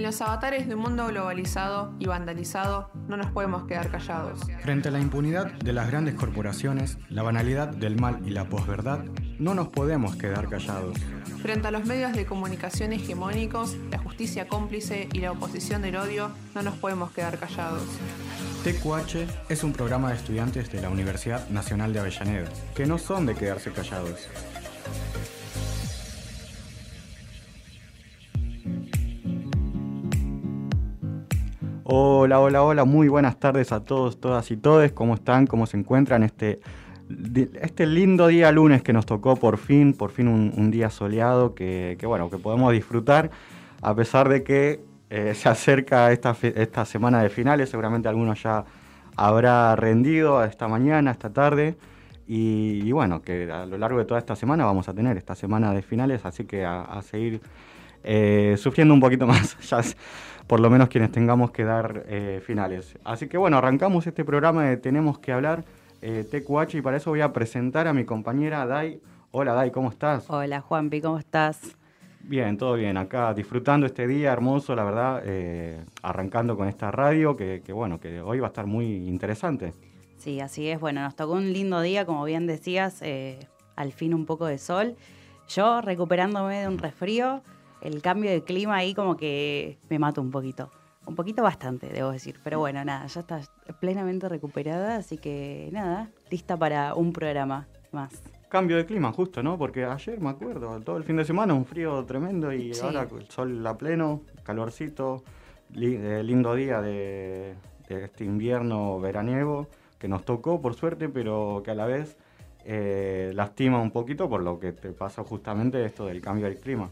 En los avatares de un mundo globalizado y vandalizado, no nos podemos quedar callados. Frente a la impunidad de las grandes corporaciones, la banalidad del mal y la posverdad, no nos podemos quedar callados. Frente a los medios de comunicación hegemónicos, la justicia cómplice y la oposición del odio, no nos podemos quedar callados. TQH es un programa de estudiantes de la Universidad Nacional de Avellaneda, que no son de quedarse callados. Hola, hola, hola, muy buenas tardes a todos, todas y todes. ¿Cómo están? ¿Cómo se encuentran este, este lindo día lunes que nos tocó por fin, por fin un, día soleado que, bueno, que podemos disfrutar a pesar de que eh, se acerca esta, esta semana de finales, seguramente algunos ya habrá rendido esta mañana, esta tarde. Y, bueno, que a lo largo de toda esta semana vamos a tener esta semana de finales, así que a, seguir eh, sufriendo un poquito más. Por lo menos quienes tengamos que dar eh, finales. Así que bueno, arrancamos este programa de Tenemos que hablar eh, TQH y para eso voy a presentar a mi compañera Dai. Hola Dai, ¿cómo estás? Hola Juanpi, ¿cómo estás? Bien, todo bien, acá disfrutando este día hermoso, la verdad, eh, arrancando con esta radio que, bueno, que hoy va a estar muy interesante. Sí, así es, bueno, nos tocó un lindo día, como bien decías, al fin un poco de sol. Yo recuperándome de un resfrío, el cambio de clima ahí como que me mato un poquito. Un poquito bastante, debo decir. Pero bueno, nada, ya está plenamente recuperada, así que nada, lista para un programa más. Cambio de clima, justo, ¿no? Porque ayer me acuerdo, todo el fin de semana un frío tremendo y ahora el sol a pleno, calorcito, eh, lindo día de, este invierno veraniego que nos tocó por suerte, pero que a la vez eh, lastima un poquito por lo que te pasa justamente esto del cambio del clima.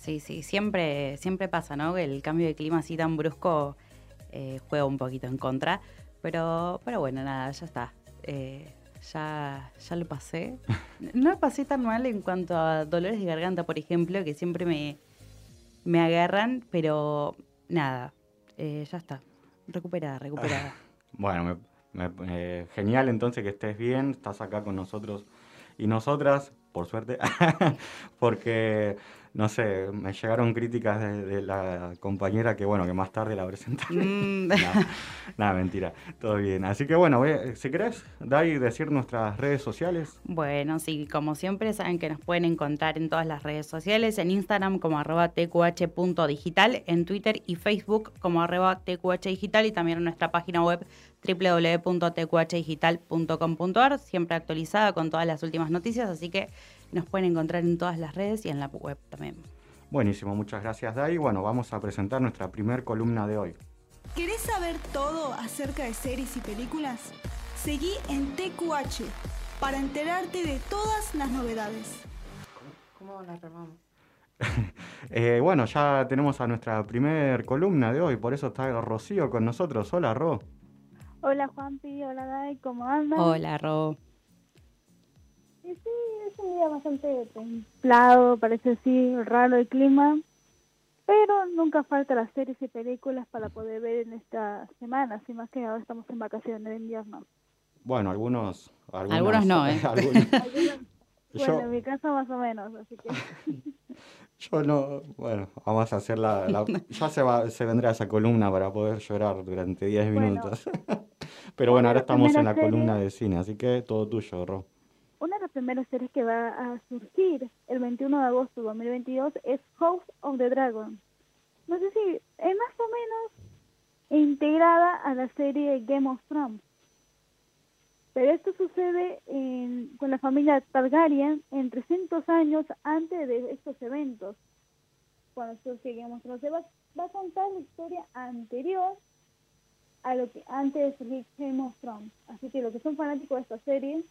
Sí, sí, siempre, siempre pasa, ¿no? Que el cambio de clima así tan brusco eh, juega un poquito en contra. Pero, pero bueno, nada, ya está. Eh, ya, ya lo pasé. No lo pasé tan mal en cuanto a dolores de garganta, por ejemplo, que siempre me, me agarran, pero nada, eh, ya está. Recuperada, recuperada. Bueno, genial entonces que estés bien, estás acá con nosotros y nosotras, por suerte, porque no sé, me llegaron críticas de, la compañera que, bueno, que más tarde la presentaré. Mm. nada, mentira, todo bien. Así que, bueno, si querés, Dai, decir nuestras redes sociales. Bueno, sí, como siempre, saben que nos pueden encontrar en todas las redes sociales, en Instagram como arroba tqh.digital, en Twitter y Facebook como arroba tqhdigital y también en nuestra página web www.tqhdigital.com.ar, siempre actualizada con todas las últimas noticias, así que nos pueden encontrar en todas las redes y en la web también. Buenísimo, muchas gracias Dai. Bueno, vamos a presentar nuestra primer columna de hoy. ¿Querés saber todo acerca de series y películas? Seguí en TQH para enterarte de todas las novedades. ¿Cómo, la remamos? Eh, bueno, ya tenemos a nuestra primer columna de hoy, por eso está Rocío con nosotros. Hola, Ro. Hola, Juanpi. Hola, Dai. ¿Cómo andan? Hola, Ro. Sí, es un día bastante templado, parece así, raro el clima, pero nunca falta las series y películas para poder ver en esta semana, así más que ahora estamos en vacaciones de invierno. Bueno, algunos... Algunos, no, ¿eh? bueno, en mi casa más o menos, así que... Yo no, bueno, vamos a hacer la... ya se, va, se vendrá esa columna para poder llorar durante 10 minutos. Pero bueno, ahora estamos en la columna de cine, así que todo tuyo, Ro primeras series que va a surgir el 21 de agosto de 2022 es House of the Dragon. No sé si es más o menos integrada a la serie Game of Thrones. Pero esto sucede con la familia Targaryen en 300 años antes de estos eventos. Cuando surge Game of Thrones, va, va a contar la historia anterior a lo que antes de surgir Game of Thrones. Así que los que son fanáticos de esta serie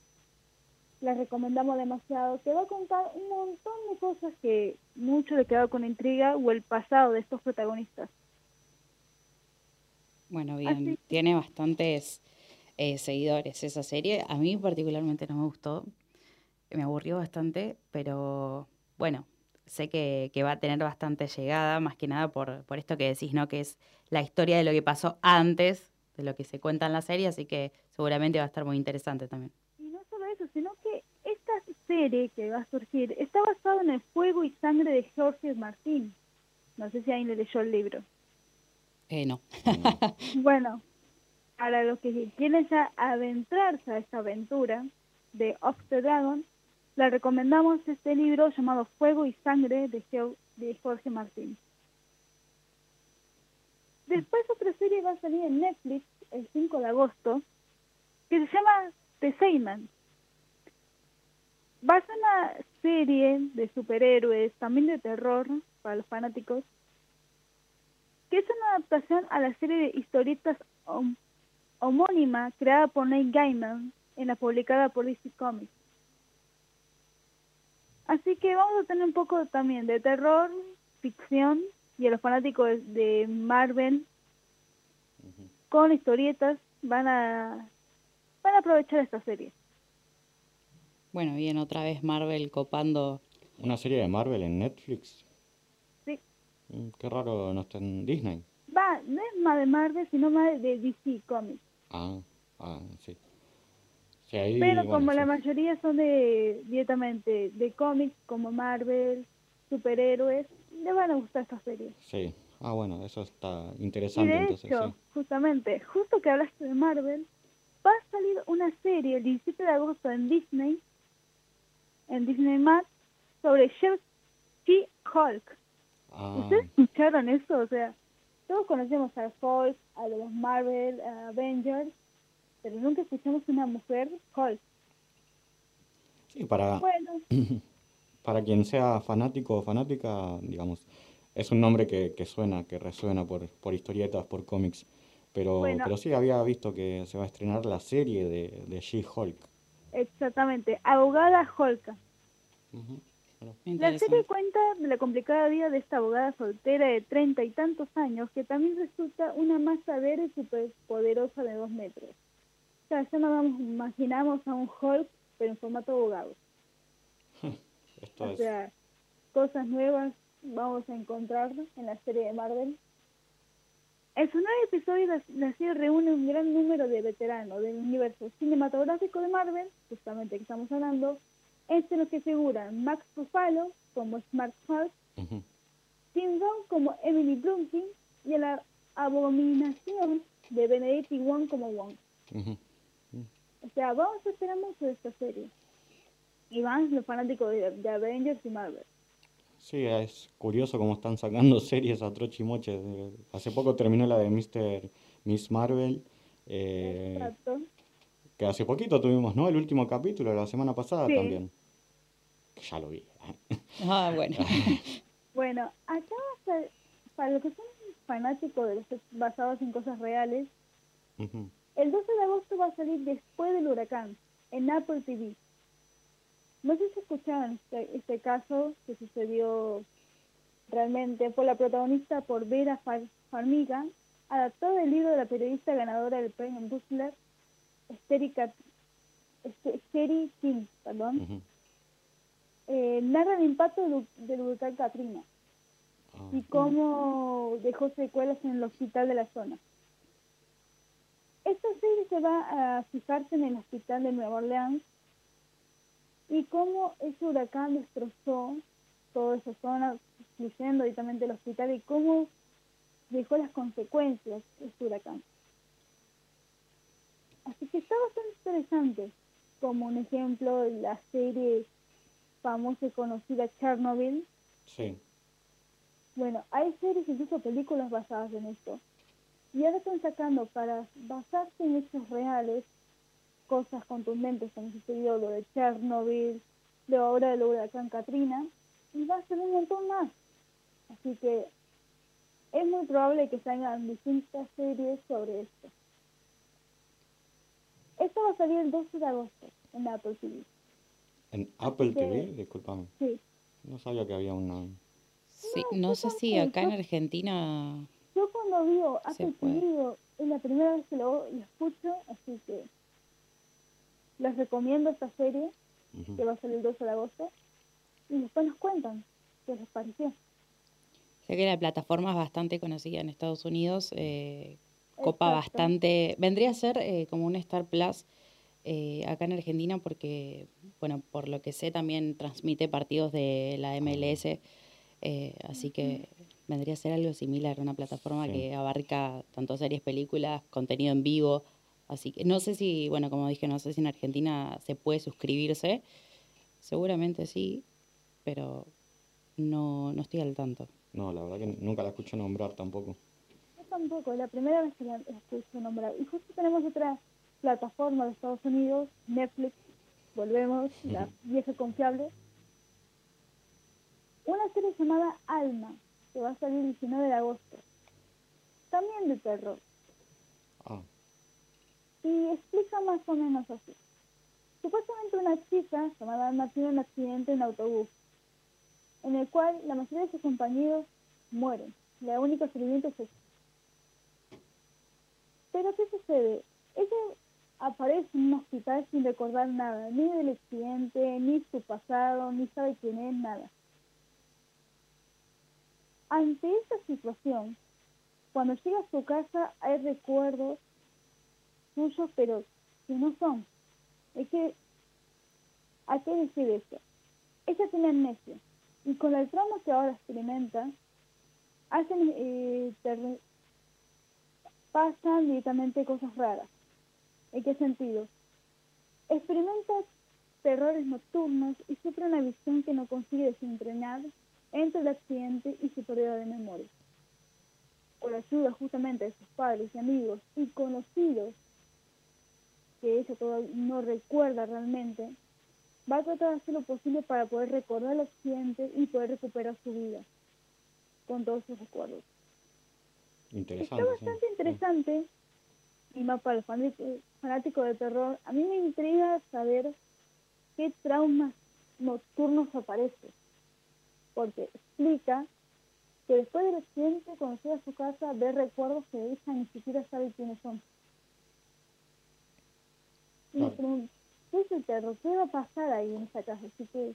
la recomendamos demasiado, que va a contar un montón de cosas que mucho le quedado con intriga o el pasado de estos protagonistas. Bueno, bien, tiene bastantes eh, seguidores esa serie. A mí particularmente no me gustó, me aburrió bastante, pero bueno, sé que, que, va a tener bastante llegada, más que nada por, por esto que decís, ¿no? Que es la historia de lo que pasó antes de lo que se cuenta en la serie, así que seguramente va a estar muy interesante también sino que esta serie que va a surgir está basada en el fuego y sangre de Jorge Martín. No sé si alguien le leyó el libro. Eh, no. Bueno, para los que quieren ya adentrarse a esta aventura de Off the Dragon, le recomendamos este libro llamado Fuego y Sangre de, Geo- de Jorge Martín. Después otra serie va a salir en Netflix el 5 de agosto que se llama The Sandman. Va a una serie de superhéroes, también de terror para los fanáticos, que es una adaptación a la serie de historietas hom- homónima creada por Neil Gaiman en la publicada por DC Comics. Así que vamos a tener un poco también de terror, ficción y a los fanáticos de- de Marvel con historietas van a van a aprovechar esta serie. Bueno, bien, otra vez Marvel copando. Una serie de Marvel en Netflix. Sí. Mm, Qué raro no está en Disney. Va, no es más de Marvel, sino más de DC Comics. Ah, ah, sí. Sí, ahí, Pero bueno, como sí. la mayoría son de directamente de cómics, como Marvel, superhéroes, le van a gustar esta serie. Sí. Ah, bueno, eso está Y interesante de entonces, hecho, sí. justamente, justo que hablaste de Marvel, va a salir una serie el 17 de agosto en Disney, en Disney Max, sobre She-Hulk. Ah, ¿Ustedes escucharon eso? O sea, todos conocemos a Hulk, a los Marvel, a Avengers, pero nunca escuchamos una mujer Hulk. sí, para, Bueno, para quien sea fanático o fanática, digamos, es un nombre que, que suena, que resuena por, por historietas, por cómics. Pero, Bueno. pero sí, había visto que se va a estrenar la serie de, de She-Hulk. Exactamente, abogada bueno. La serie cuenta de la complicada vida de esta abogada soltera de treinta y tantos años que también resulta una masa verde y superpoderosa de dos metros. O sea, ya nos vamos- imaginamos a un Hulk, pero en formato abogado. Esto O es... sea, cosas nuevas vamos a encontrar en la serie de Marvel. En sus nueve episodios, la, serie reúne un gran número de veteranos del universo cinematográfico de Marvel, justamente que estamos hablando, entre los que figuran Max Ruffalo como Smart Hulk. Tim Roth como Emily Brunkin y a la abominación de Benedict Wong como Wong. O sea, vamos a esperar mucho de esta serie. Y van los fanáticos de, de Avengers y Marvel. Sí, es curioso cómo están sacando series a troche y moche. Eh, Hace poco terminó la de Mr. Miss Marvel, eh, Exacto. que hace poquito tuvimos, ¿no? El último capítulo, la semana pasada Sí. también. Que ya lo vi. Ah, bueno. Bueno, acá va a ser- para los que son fanáticos de los basados en cosas reales, el 12 de agosto va a salir después del huracán, en Apple TV. No sé si escucharon este, este caso que sucedió realmente. Fue la protagonista por Vera Far- Farmiga, adaptado del libro de la periodista ganadora del premio Butler, Esteri Este- King, perdón. Eh, narra el impacto del, del huracán Katrina. Ah, y cómo dejó secuelas en el hospital de la zona. Esta serie se va a fijarse en el hospital de Nueva Orleans y cómo ese huracán destrozó toda esa zona, incluyendo directamente el hospital, y cómo dejó las consecuencias este huracán. Así que está bastante interesante, como un ejemplo la serie famosa y conocida Chernobyl, sí. bueno, hay series, incluso películas basadas en esto. Y ahora están sacando para basarse en hechos reales cosas contundentes como sucedió lo de Chernobyl, lo ahora del huracán Katrina, y va a ser un montón más. Así que es muy probable que salgan distintas series sobre esto. Esto va a salir el 12 de agosto en Apple TV. En Apple Sí. TV, discúlpame. Sí. No sabía que había una... Sí, no sé si acá en Argentina. Yo cuando digo Apple. TV, es la primera vez que lo, lo escucho, así que les recomiendo esta serie que va a salir el 12 de agosto y después nos cuentan qué les pareció. Sé que la plataforma es bastante conocida en Estados Unidos. eh, copa Exacto. bastante. Vendría a ser eh, como un Star Plus eh, acá en Argentina, porque, bueno, por lo que sé, también transmite partidos de la MLS. eh, así que vendría a ser algo similar, una plataforma Sí. que abarca tanto series, películas, contenido en vivo. Así que no sé si, bueno, como dije, no sé si en Argentina se puede suscribirse. Seguramente sí, pero no, no estoy al tanto. No, la verdad que nunca la escuché nombrar tampoco. Yo tampoco, la primera vez que la escucho nombrar. Y justo tenemos otra plataforma de Estados Unidos, Netflix, volvemos, la vieja confiable. Una serie llamada Alma, que va a salir el 19 de agosto. También de terror. Y explica más o menos así. Supuestamente una chica llamada Alma tiene un accidente en autobús, en el cual la mayoría de sus compañeros mueren. La única sobreviviente es ella. Pero ¿qué sucede? Ella aparece en un hospital sin recordar nada, ni del accidente, ni su pasado, ni sabe quién es, nada. Ante esta situación, cuando llega a su casa hay recuerdos pero que no son. Es que, ¿a qué decir eso? Ella tiene amnesia y con el trauma que ahora experimenta, hacen, eh, pasan directamente cosas raras. ¿En qué sentido? Experimenta terrores nocturnos y sufre una visión que no consigue desentrañar entre el accidente y su periodo de memoria. Con la ayuda justamente de sus padres y amigos y conocidos que ella todavía no recuerda realmente, va a tratar de hacer lo posible para poder recordar el accidente y poder recuperar su vida con todos sus recuerdos. interesante. Está sí. bastante interesante y más para el fanático, fanático de terror. A mí me intriga saber qué traumas nocturnos aparecen, porque explica que después del accidente, cuando llega a su casa, ve recuerdos que ella ni siquiera sabe quiénes son. Y me pregunto, ¿qué es el terror? ¿Qué va a pasar ahí en esa casa? Así que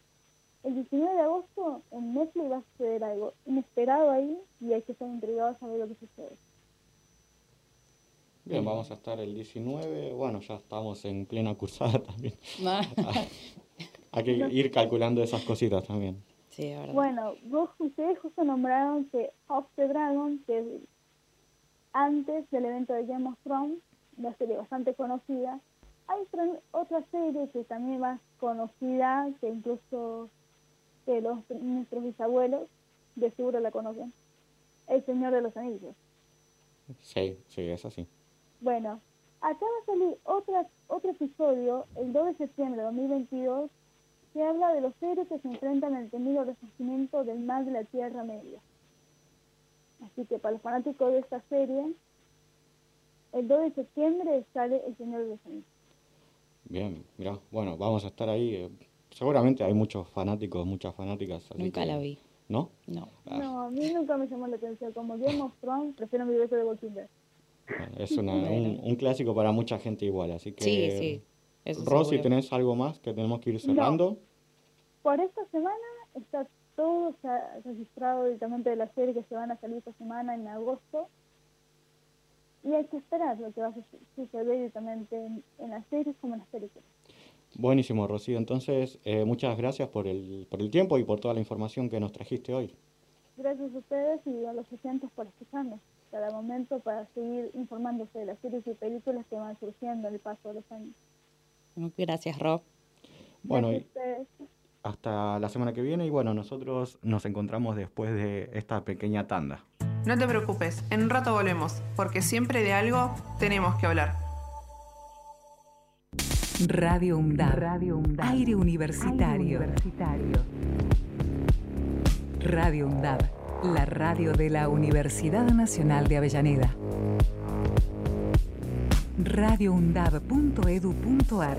el 19 de agosto en Netflix va a suceder algo inesperado ahí y hay que estar intrigados a saber lo que sucede. Bien, vamos a estar el 19. Bueno, ya estamos en plena cursada también. Hay que ir calculando esas cositas también. sí, es verdad. Bueno, vos, ustedes justo nombraron que House the Dragon, que es antes del evento de Game of Thrones, una serie bastante conocida, hay otra, otra serie que también más conocida, que incluso que los, nuestros bisabuelos de seguro la conocen, El Señor de los Anillos. Sí, sí, es así. Bueno, acá va a salir otra, otro episodio el 2 de septiembre de 2022 que habla de los héroes que se enfrentan al temido resurgimiento del mal de la Tierra Media. Así que para los fanáticos de esta serie, el 2 de septiembre sale El Señor de los Anillos. Bien, mira, bueno, vamos a estar ahí. eh, Seguramente hay muchos fanáticos, muchas fanáticas. así Nunca que- la vi. ¿No? No. Ah, No, a mí nunca me llamó la atención. Como Game of Thrones, prefiero mi beso de Walking Dead. bueno, es una- un, un clásico para mucha gente igual, así que... Sí, sí. Eso Rosy, seguro. ¿tenés algo más que tenemos que ir cerrando? Por esta semana está todo registrado directamente de la serie que se van a salir esta semana en agosto. Y hay que esperar lo que va a su- suceder directamente en, en las series como en las películas. Buenísimo, Rocío. Entonces, eh, muchas gracias por el, por el tiempo y por toda la información que nos trajiste hoy. Gracias a ustedes y a los oyentes por escucharnos cada momento para seguir informándose de las series y películas que van surgiendo en el paso de los años. Gracias, Rob. Bueno, Gracias y hasta la semana que viene y bueno, nosotros nos encontramos después de esta pequeña tanda. No te preocupes, en un rato volvemos, porque siempre de algo tenemos que hablar. Radio UNDAB. Aire universitario. Radio UNDAB. La radio de la Universidad Nacional de Avellaneda. radioundab.edu.ar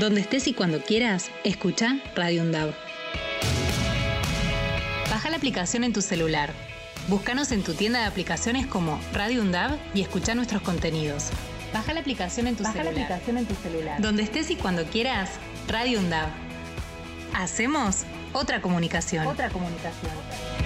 Donde estés y cuando quieras, escucha Radio UNDAB. Baja la aplicación en tu celular. Búscanos en tu tienda de aplicaciones como Radio UNDAB y escucha nuestros contenidos. Baja la aplicación en tu celular. en tu celular. Donde estés y cuando quieras, Radio UNDAB. Hacemos otra comunicación. Otra comunicación.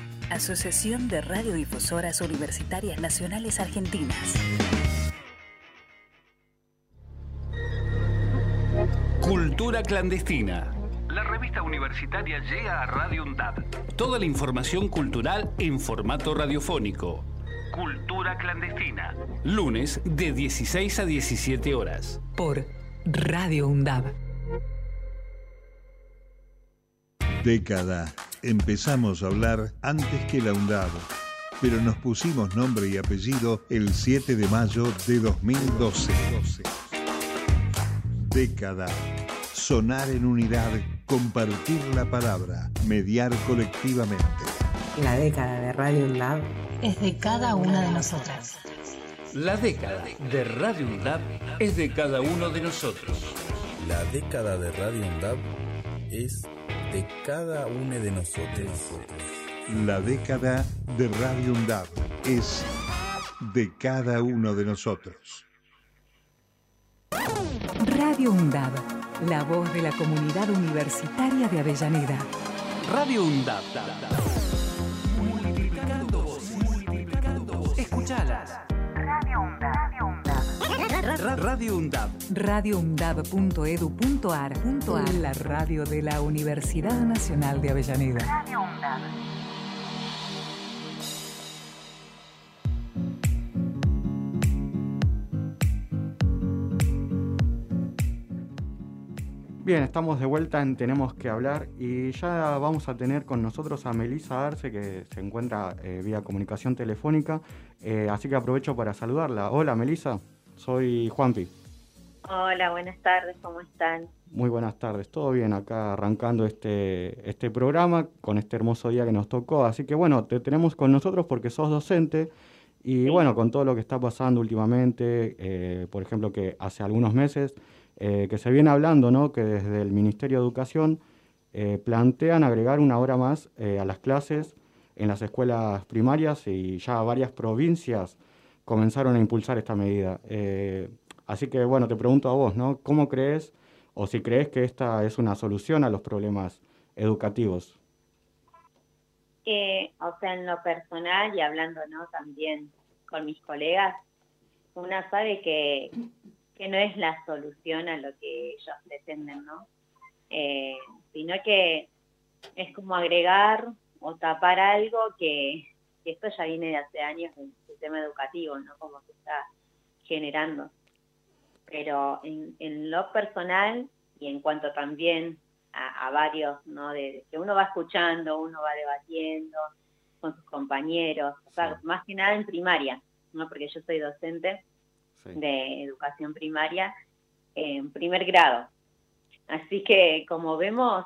Asociación de Radiodifusoras Universitarias Nacionales Argentinas. Cultura clandestina. La revista universitaria llega a Radio UNDAD. Toda la información cultural en formato radiofónico. Cultura clandestina. Lunes de 16 a 17 horas. Por Radio UNDAB. Década. Empezamos a hablar antes que la UNDAB, pero nos pusimos nombre y apellido el 7 de mayo de 2012. Década. Sonar en unidad, compartir la palabra, mediar colectivamente. La década de Radio UNDAB es de cada una de nosotras. La década de Radio UNDAB es de cada uno de nosotros. La década de Radio UNDAB es de cada uno de nosotros. La década de Radio UNDAB es de cada uno de nosotros. Radio UNDAB, la voz de la comunidad universitaria de Avellaneda. Radio UNDAB. Multiplicando voces. Multiplicando voces. Escuchalas. Radio UNDAB. Radio UNDAB. radioundab.edu.ar. La radio de la Universidad Nacional de Avellaneda. Radio UNDAB. Bien, estamos de vuelta en Tenemos que hablar y ya vamos a tener con nosotros a Melisa Arce que se encuentra eh, vía comunicación telefónica, eh, así que aprovecho para saludarla. Hola Melisa, soy Juanpi. Hola, buenas tardes, ¿cómo están? Muy buenas tardes, todo bien acá arrancando este, este programa con este hermoso día que nos tocó, así que bueno, te tenemos con nosotros porque sos docente y bueno, con todo lo que está pasando últimamente, eh, por ejemplo que hace algunos meses eh, que se viene hablando, ¿no? que desde el Ministerio de Educación eh, plantean agregar una hora más a las clases en las escuelas primarias y ya varias provincias comenzaron a impulsar esta medida. Eh, así que bueno, te pregunto a vos, ¿no? ¿Cómo crees o si crees que esta es una solución a los problemas educativos? Eh, o sea, en lo personal y hablando ¿no? también con mis colegas, una sabe que, que no es la solución a lo que ellos pretenden, ¿no? Eh, sino que es como agregar o tapar algo que, que esto ya viene de hace años en el sistema educativo, ¿no? Como se está generando. Pero en, en lo personal y en cuanto también a, a varios, ¿no? De, de que uno va escuchando, uno va debatiendo con sus compañeros, o sea, Sí. más que nada en primaria, ¿no? Porque yo soy docente Sí. de educación primaria en primer grado. Así que, como vemos,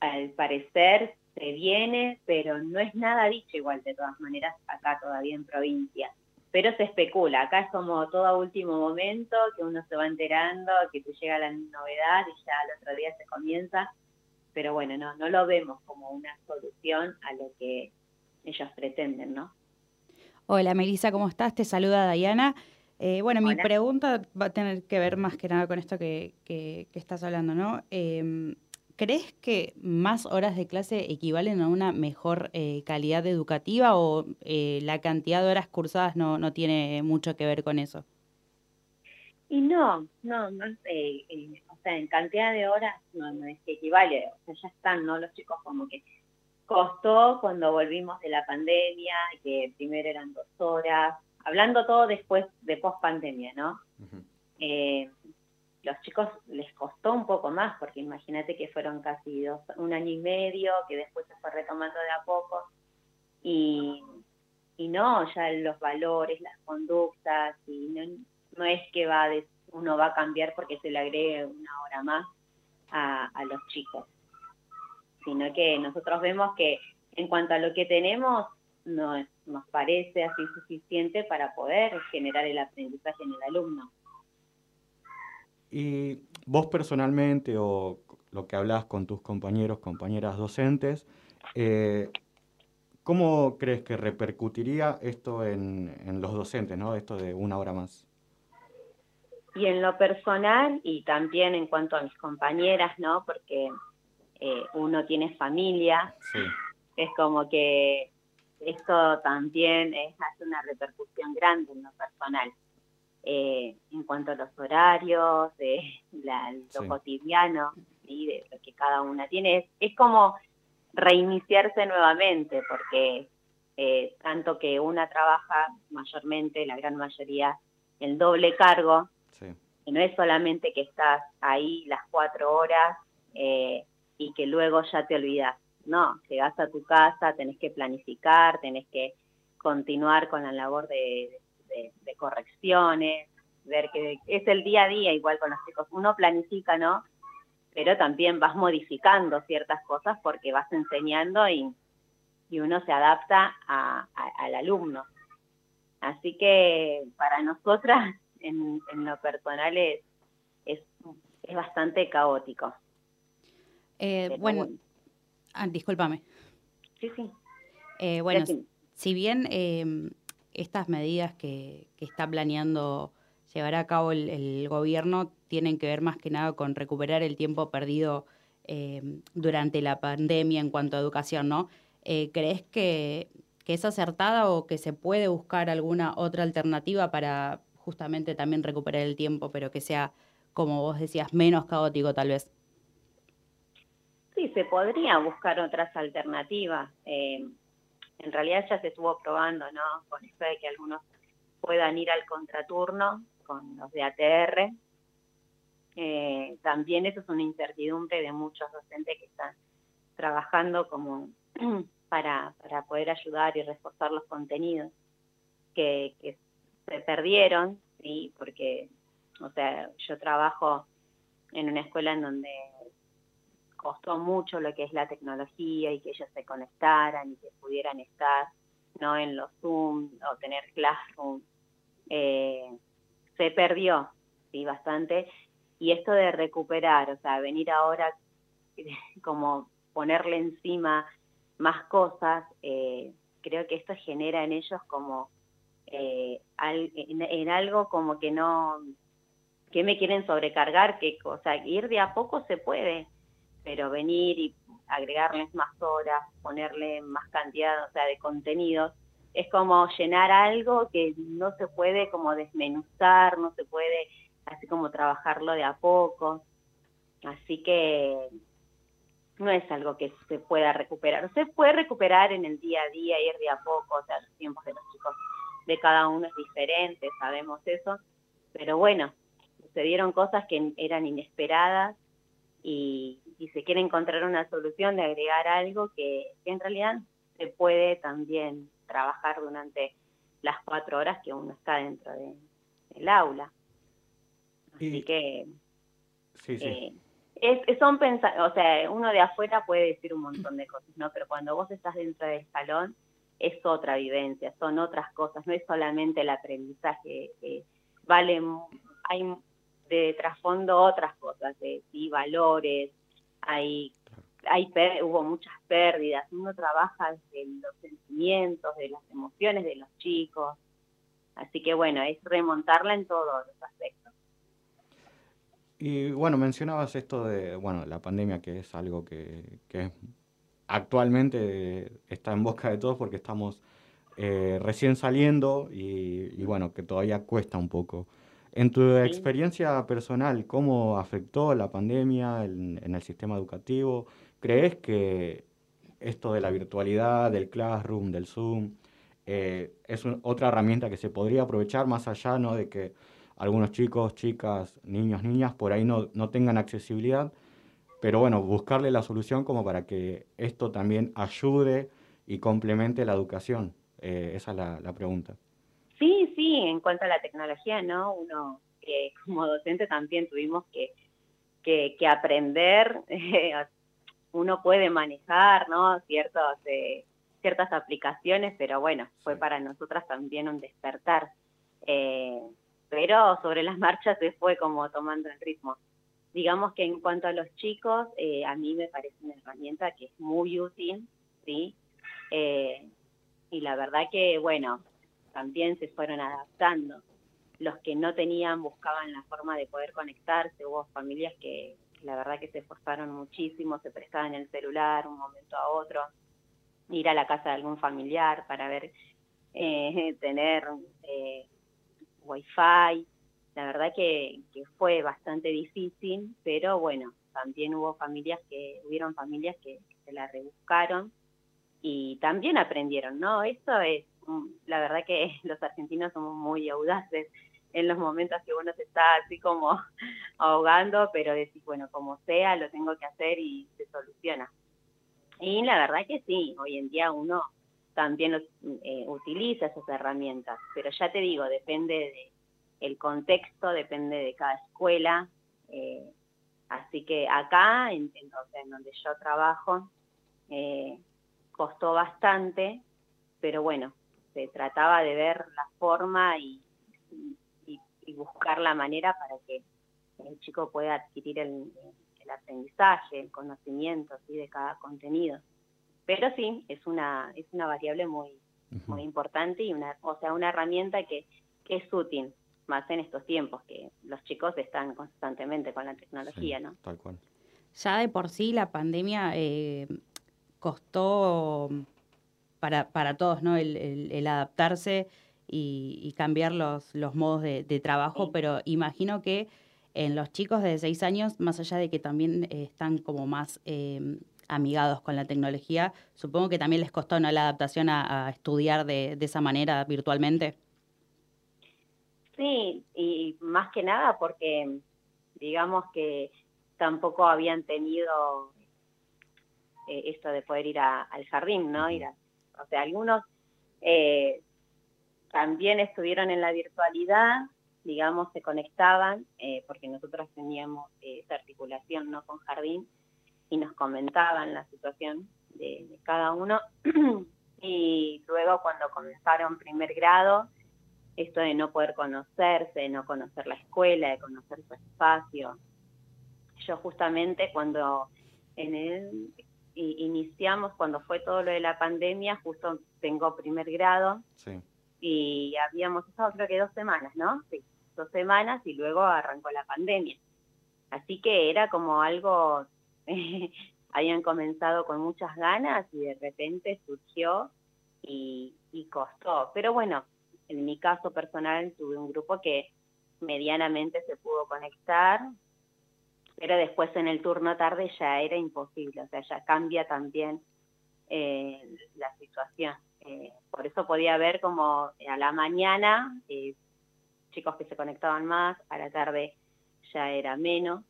al parecer se viene, pero no es nada dicho igual de todas maneras acá todavía en provincia. Pero se especula, acá es como todo a último momento, que uno se va enterando, que te llega la novedad y ya al otro día se comienza. Pero bueno, no, no lo vemos como una solución a lo que ellos pretenden, ¿no? Hola Melissa, ¿cómo estás? Te saluda Diana. Eh, bueno, mi pregunta va a tener que ver más que nada con esto que, que- que estás hablando, ¿no? Eh, ¿Crees que más horas de clase equivalen a una mejor eh, calidad educativa o eh, la cantidad de horas cursadas no, no tiene mucho que ver con eso? Y no, no, no eh, eh, o sea, en cantidad de horas no, no es que equivale, o sea, ya están, ¿no? Los chicos como que costó cuando volvimos de la pandemia, que primero eran dos horas, hablando todo después de post pandemia, ¿no? Eh, los chicos les costó un poco más, porque imagínate que fueron casi dos, un año y medio, que después se fue retomando de a poco, y, no, ya los valores, las conductas, y no, no es que va de- uno va a cambiar porque se le agregue una hora más a, a los chicos, sino que nosotros vemos que en cuanto a lo que tenemos, no nos parece así suficiente para poder generar el aprendizaje en el alumno. Y vos personalmente o lo que hablas con tus compañeros, compañeras docentes, eh, ¿cómo crees que repercutiría esto en, en, los docentes, ¿no? esto de una hora más? Y en lo personal y también en cuanto a mis compañeras, ¿no? porque eh, uno tiene familia, sí. es como que esto también es, hace una repercusión grande en lo personal. Eh, en cuanto a los horarios, de la, lo sí. cotidiano, ¿sí? de lo que cada una tiene, es, es como reiniciarse nuevamente, porque eh, tanto que una trabaja mayormente, la gran mayoría, el doble cargo, sí. y no es solamente que estás ahí las cuatro horas eh, y que luego ya te olvidas, no, llegas a tu casa, tenés que planificar, tenés que continuar con la labor de, de, de correcciones, ver que es el día a día igual con los chicos, uno planifica, ¿no? pero también vas modificando ciertas cosas porque vas enseñando y, y uno se adapta a, a, al alumno. Así que para nosotras, en, en lo personal, es, es, es bastante caótico. Eh, bueno, bueno. Ah, discúlpame. Sí, sí. Eh, bueno, si bien eh, estas medidas que, está planeando llevar a cabo el, gobierno tienen que ver más que nada con recuperar el tiempo perdido eh, durante la pandemia en cuanto a educación, ¿no? Eh, ¿Crees que, que, es acertada o que se puede buscar alguna otra alternativa para justamente también recuperar el tiempo, pero que sea, como vos decías, menos caótico tal vez? Sí, se podría buscar otras alternativas. Eh, en realidad ya se estuvo probando, ¿no? Con esto de que algunos puedan ir al contraturno con los de ATR. Eh, también eso es una incertidumbre de muchos docentes que están trabajando como para, para poder ayudar y reforzar los contenidos que, que se perdieron, sí, porque, o sea, yo trabajo en una escuela en donde costó mucho lo que es la tecnología y que ellos se conectaran y que pudieran estar no en los Zoom o tener Classroom. Eh, se perdió, sí, bastante. Y esto de recuperar, o sea, venir ahora como ponerle encima más cosas, eh, creo que esto genera en ellos como eh, al, en, algo como que no, que me quieren sobrecargar, que, o sea, ir de a poco se puede, pero venir y agregarles más horas, ponerle más cantidad, o sea, de contenidos, es como llenar algo que no se puede como desmenuzar, no se puede así como trabajarlo de a poco. Así que no es algo que se pueda recuperar. Se puede recuperar en el día a día, ir de a poco, o sea, los tiempos de los chicos de cada uno es diferente, sabemos eso, pero bueno, sucedieron cosas que eran inesperadas y, y se quiere encontrar una solución de agregar algo que, que en realidad se puede también trabajar durante las cuatro horas que uno está dentro de, del aula. Así y, que sí, sí. Eh, es, son pensar, o sea, uno de afuera puede decir un montón de cosas, ¿no? Pero cuando vos estás dentro del salón es otra vivencia, son otras cosas, no es solamente el aprendizaje, eh, vale, hay de trasfondo otras cosas, de, valores, hay hay hubo muchas pérdidas, uno trabaja desde los sentimientos, de las emociones de los chicos, así que bueno, es remontarla en todos los aspectos. Y bueno, mencionabas esto de, bueno, la pandemia que es algo que, que actualmente está en boca de todos porque estamos eh, recién saliendo y, bueno, que todavía cuesta un poco. En tu experiencia personal, ¿cómo afectó la pandemia en, en el sistema educativo? ¿Crees que esto de la virtualidad, del Classroom, del Zoom, eh, es un, otra herramienta que se podría aprovechar más allá ¿no? de que algunos chicos, chicas, niños, niñas por ahí no, no tengan accesibilidad? Pero bueno, buscarle la solución como para que esto también ayude y complemente la educación. Eh, esa es la, la, pregunta. Sí, sí, en cuanto a la tecnología, ¿no? Uno eh, como docente también tuvimos que, que, que aprender, uno puede manejar, ¿no? Ciertos, eh, ciertas aplicaciones, pero bueno, fue para nosotras también un despertar. Eh, pero sobre las marchas se fue como tomando el ritmo. Digamos que en cuanto a los chicos, eh, a mí me parece una herramienta que es muy útil, ¿sí? Eh, y la verdad que, bueno, también se fueron adaptando. Los que no tenían buscaban la forma de poder conectarse, hubo familias que la verdad que se esforzaron muchísimo, se prestaban el celular un momento a otro, ir a la casa de algún familiar para ver, eh, tener eh, wifi. La verdad que, que fue bastante difícil, pero bueno, también hubo familias que, hubieron familias que, se la rebuscaron y también aprendieron, ¿no? Esto es, la verdad que los argentinos somos muy audaces en los momentos que uno se está así como ahogando, pero decir, bueno, como sea, lo tengo que hacer y se soluciona. Y la verdad que sí, hoy en día uno también eh, utiliza esas herramientas, pero ya te digo, depende de el contexto, depende de cada escuela. Eh, así que acá, en, en, donde yo trabajo, eh, costó bastante, pero bueno, se trataba de ver la forma y, y buscar la manera para que el chico pueda adquirir el, el aprendizaje, el conocimiento ¿sí? de cada contenido. Pero sí, es una, es una variable muy, muy importante y una, o sea, una herramienta que, que es útil, más en estos tiempos que los chicos están constantemente con la tecnología, ¿no? Tal cual. Ya de por sí la pandemia eh, costó para, para todos, ¿no? El, el, el adaptarse y, cambiar los, los modos de, trabajo, pero imagino que en los chicos de 6 años, más allá de que también eh, están como más eh, amigados con la tecnología, supongo que también les costó ¿no? la adaptación a, estudiar de, de, esa manera virtualmente. Sí, y más que nada porque digamos que tampoco habían tenido eh, esto de poder ir a, al jardín, ¿no? Ir a, o sea, algunos eh, también estuvieron en la virtualidad, digamos, se conectaban, eh, porque nosotros teníamos eh, esa articulación ¿no? con Jardín y nos comentaban la situación de, de cada uno. y luego cuando comenzaron primer grado, esto de no poder conocerse, de no conocer la escuela, de conocer su espacio. Yo justamente cuando en el, iniciamos, cuando fue todo lo de la pandemia, justo tengo primer grado, sí y habíamos estado creo que dos semanas, ¿no? Sí, dos semanas y luego arrancó la pandemia. Así que era como algo, habían comenzado con muchas ganas y de repente surgió y, y costó. Pero bueno, en mi caso personal tuve un grupo que medianamente se pudo conectar, pero después en el turno tarde ya era imposible, o sea, ya cambia también eh, la situación. Eh, por eso podía ver como a la mañana eh, chicos que se conectaban más, a la tarde ya era menos.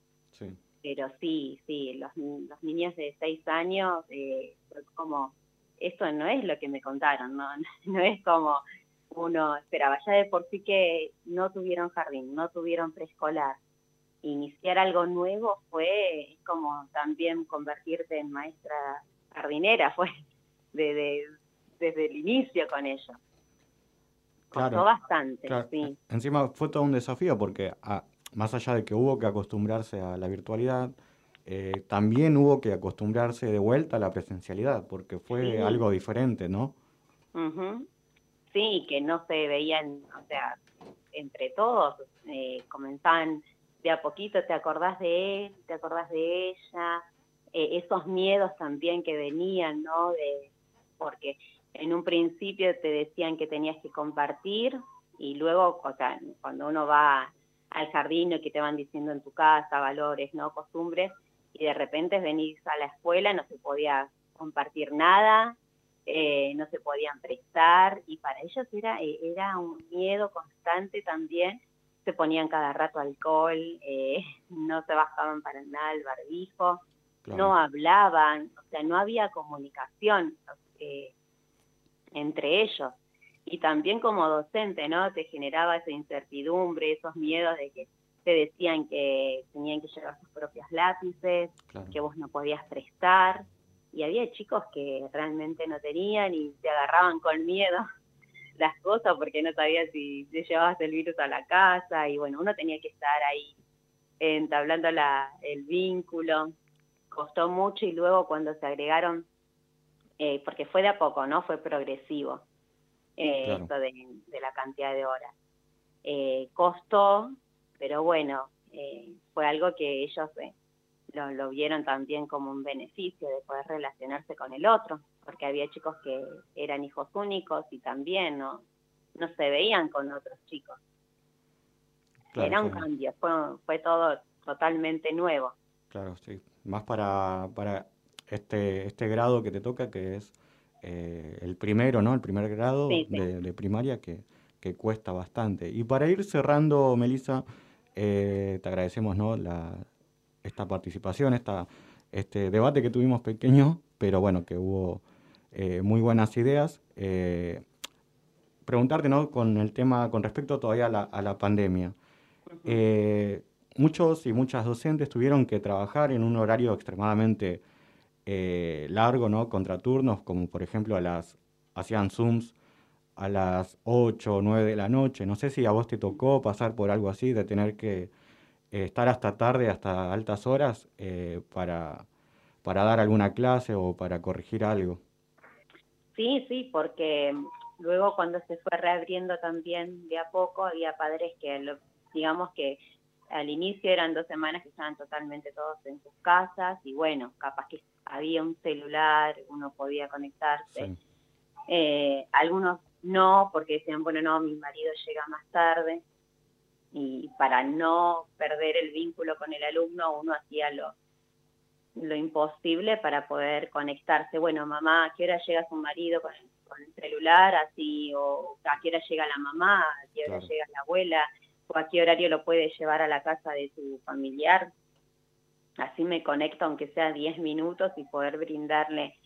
Pero sí, sí, los, los niños de seis años, eh, como, esto no es lo que me contaron, ¿no? no es como uno esperaba. Ya de por sí que no tuvieron jardín, no tuvieron preescolar. Iniciar algo nuevo fue como también convertirte en maestra jardinera, fue de, de desde el inicio con ellos. Costó bastante, sí. Encima fue todo un desafío porque más allá de que hubo que acostumbrarse a la virtualidad, eh, también hubo que acostumbrarse de vuelta a la presencialidad porque fue algo diferente, ¿no? Sí, que no se veían, o sea, entre todos, eh, comenzaban de a poquito, te acordás de él, te acordás de ella, eh, esos miedos también que venían, ¿no? De, porque en un principio te decían que tenías que compartir y luego, cuando uno va al jardín y que te van diciendo en tu casa valores, no costumbres, y de repente venís a la escuela, no se podía compartir nada, eh, no se podían prestar, y para ellos era, era un miedo constante también, se ponían cada rato alcohol, eh, no se bajaban para nada el barbijo, no hablaban, o sea, no había comunicación. Eh, entre ellos. Y también como docente, ¿no? Te generaba esa incertidumbre, esos miedos de que te decían que tenían que llevar sus propios lápices, que vos no podías prestar, y había chicos que realmente no tenían y te agarraban con miedo las cosas porque no sabías si te llevabas el virus a la casa, y bueno, uno tenía que estar ahí entablando la, el vínculo, costó mucho y luego cuando se agregaron, eh, porque fue de a poco, ¿no? Fue progresivo eh, esto de, la cantidad de horas. Eh, costó, pero bueno, eh, fue algo que ellos lo, lo, vieron también como un beneficio de poder relacionarse con el otro, porque había chicos que eran hijos únicos y también no, no se veían con otros chicos. Era un cambio, fue, fue todo totalmente nuevo. Claro, sí. Más para, para este, este grado que te toca, que es eh, el primero, ¿no? El primer grado De, primaria que, que, cuesta bastante. Y para ir cerrando, Melissa, eh, te agradecemos, ¿no? La, esta participación, esta, este debate que tuvimos pequeño, pero bueno, que hubo eh, muy buenas ideas. preguntarte, ¿no? Con el tema, con respecto todavía a la, a la pandemia. muchos y muchas docentes tuvieron que trabajar en un horario extremadamente eh, largo, ¿no? Contraturnos, como por ejemplo a las, hacían Zooms a las 8 o 9 de la noche. No sé si a vos te tocó pasar por algo así, de tener que eh, estar hasta tarde, hasta altas horas, eh, para, para dar alguna clase o para corregir algo. Sí, sí, porque luego cuando se fue reabriendo también de a poco, había padres que, digamos que al inicio eran dos semanas que estaban totalmente todos en sus casas y bueno, capaz que había un celular, uno podía conectarse. Eh, algunos no, porque decían, bueno, no, mi marido llega más tarde. Y para no perder el vínculo con el alumno, uno hacía lo, lo imposible para poder conectarse. Bueno, mamá, ¿a qué hora llega su marido con el, celular? Así, o a qué hora llega la mamá, a qué hora llega la abuela, o a qué horario lo puede llevar a la casa de su familiar así me conecto aunque sea 10 minutos y poder brindarle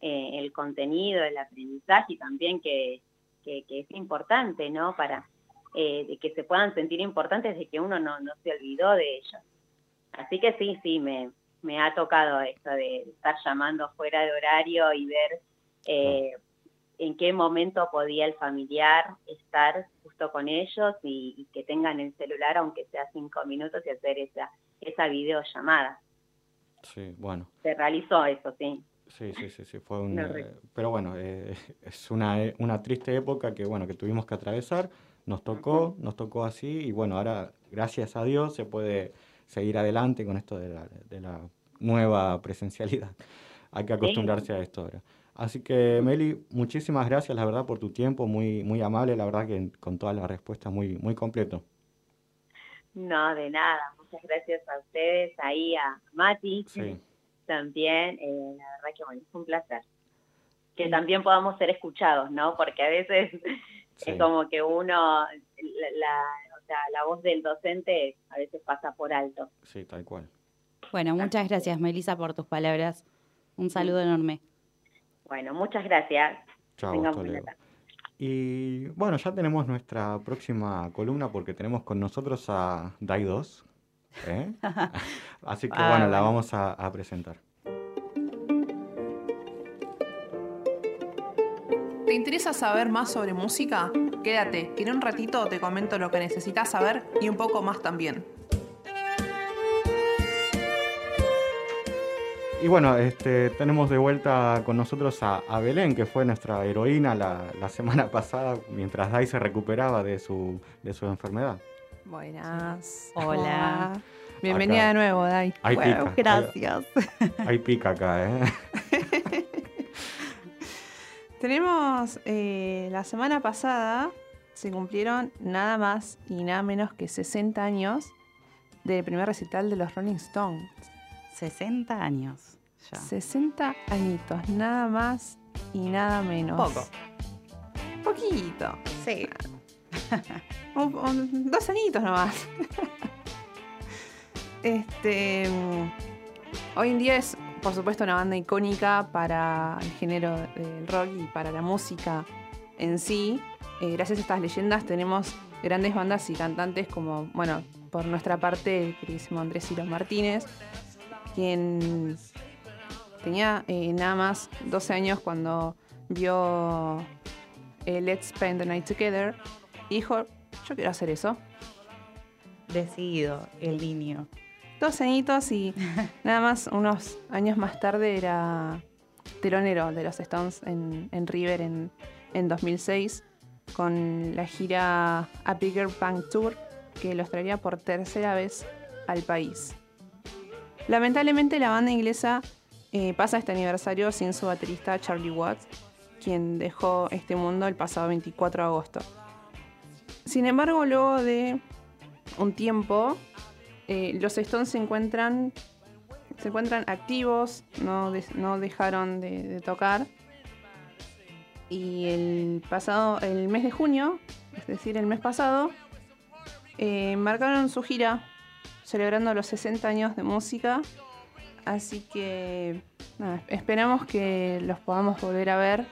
eh, el contenido, el aprendizaje y también que, que, es importante, ¿no? Para eh, que se puedan sentir importantes de que uno no, no se olvidó de ellos. Así que sí, sí, me, me ha tocado esto de estar llamando fuera de horario y ver eh, en qué momento podía el familiar estar justo con ellos y, y, que tengan el celular aunque sea cinco minutos y hacer esa esa videollamada. Sí, bueno. Se realizó eso, sí. Sí, sí, sí, sí fue un, eh, pero bueno, eh, es una, eh, una triste época que bueno que tuvimos que atravesar, nos tocó, nos tocó así y bueno ahora gracias a Dios se puede seguir adelante con esto de la, de la nueva presencialidad. Hay que acostumbrarse a esto ahora. Así que Meli, muchísimas gracias la verdad por tu tiempo, muy muy amable, la verdad que con todas las respuestas muy muy completo. No, de nada. Muchas gracias a ustedes, ahí a Mati también. Eh, la verdad que bueno, es un placer. Que también podamos ser escuchados, ¿no? Porque a veces es como que uno, la, sea, la voz del docente a veces pasa por alto. Sí, tal cual. Bueno, muchas gracias, Melissa, por tus palabras. Un saludo enorme. Bueno, muchas gracias. Chao, y bueno, ya tenemos nuestra próxima columna porque tenemos con nosotros a Dai 2. ¿eh? Así que ah, bueno, la vamos a, a presentar. Interesa saber más sobre música? Quédate, que en un ratito te comento lo que necesitas saber y un poco más también. Y bueno, este, tenemos de vuelta con nosotros a, Belén, que fue nuestra heroína la, semana pasada, mientras Dai se recuperaba de su, de su enfermedad. Buenas. Hola. Bienvenida de nuevo, Dai. Hay bueno, gracias. Hay, pica acá, ¿eh? Tenemos eh, la semana pasada, se cumplieron nada más y nada menos que 60 años del primer recital de los Rolling Stones. 60 años. 60 añitos, nada más y nada menos. Poco. Poquito. Sí. dos añitos nomás. este. Hoy en día es, por supuesto, una banda icónica para el género del rock y para la música en sí. Eh, gracias a estas leyendas tenemos grandes bandas y cantantes como, bueno, por nuestra parte el queridísimo Andrés Ciro Martínez, quien tenía eh, nada más 12 años cuando vio eh, Let's Spend the Night Together y dijo, yo quiero hacer eso. Decidido, el niño. 12 añitos y nada más unos años más tarde era telonero de los Stones en, en River en, en 2006 con la gira A Bigger Punk Tour que los traería por tercera vez al país. Lamentablemente la banda inglesa eh, pasa este aniversario sin su baterista Charlie Watts, quien dejó este mundo el pasado 24 de agosto. Sin embargo, luego de un tiempo, eh, los Stones se encuentran, se encuentran activos, no, de- no dejaron de, tocar. Y el pasado, el mes de junio, es decir, el mes pasado, eh, marcaron su gira celebrando los 60 años de música. Así que esperamos que los podamos volver a ver.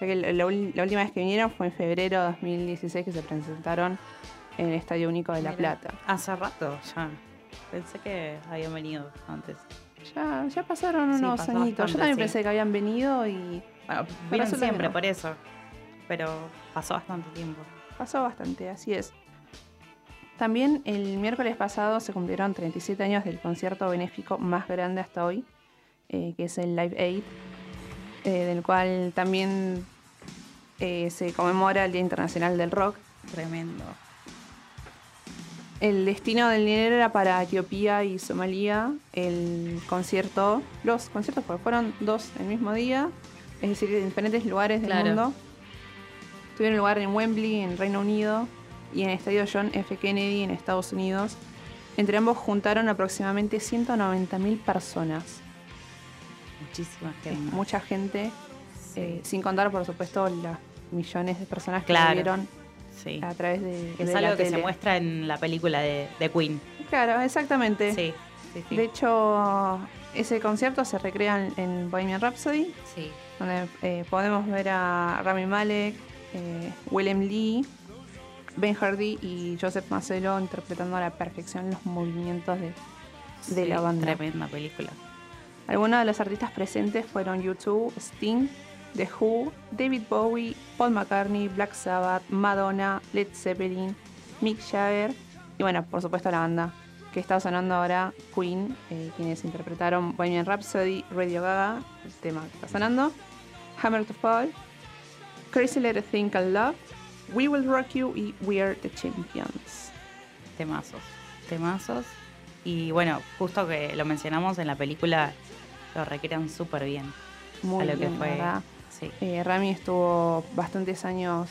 Ya que la última vez que vinieron fue en febrero de 2016 que se presentaron en el Estadio Único de La Mira, Plata. Hace rato ya. Pensé que habían venido antes. Ya, ya pasaron Sí, unos pasó añitos. Yo también sí. pensé que habían venido y Bueno, que siempre no. por eso. Pero pasó bastante tiempo. pasó bastante, así es. También el miércoles pasado se cumplieron 37 años del concierto benéfico más grande hasta hoy, eh, que es el Live Aid, eh, del cual también eh, se conmemora el Día Internacional del Rock. Tremendo. El destino del dinero era para Etiopía y Somalia. El concierto, los conciertos porque fueron dos el mismo día, es decir, en diferentes lugares del Claro. mundo. Tuvieron lugar en Wembley, en Reino Unido, y en el estadio John F. Kennedy, en Estados Unidos. Entre ambos juntaron aproximadamente 190.000 personas. Muchísima Es gente. mucha gente, eh, sin contar, por supuesto, las millones de personas que Claro. vieron Sí. a través de, Es de la algo que se muestra en la película de, de Queen. Claro, exactamente. Sí, sí, sí. De hecho, ese concierto se recrea en, en Bohemian Rhapsody, Sí. donde eh, podemos ver a Rami Malek, eh, Willem Lee, Ben Hardy y Joseph Macelo interpretando a la perfección los movimientos de, de Sí, la banda. Tremenda película. Algunos de los artistas presentes fueron U2, Sting, The Who, David Bowie, Paul McCartney, Black Sabbath, Madonna, Led Zeppelin, Mick Jagger y bueno, por supuesto la banda que está sonando ahora, Queen, eh, quienes interpretaron Bohemian Rhapsody, Radio Gaga, el tema que está sonando, Hammer to Fall, Crazy Little Thing Called Love, We Will Rock You y We Are the Champions. Temazos. Temazos. Y bueno, justo que lo mencionamos en la película, lo recrean súper bien. Muy a lo bien, que fue. ¿verdad? Sí. Eh, Rami estuvo bastantes años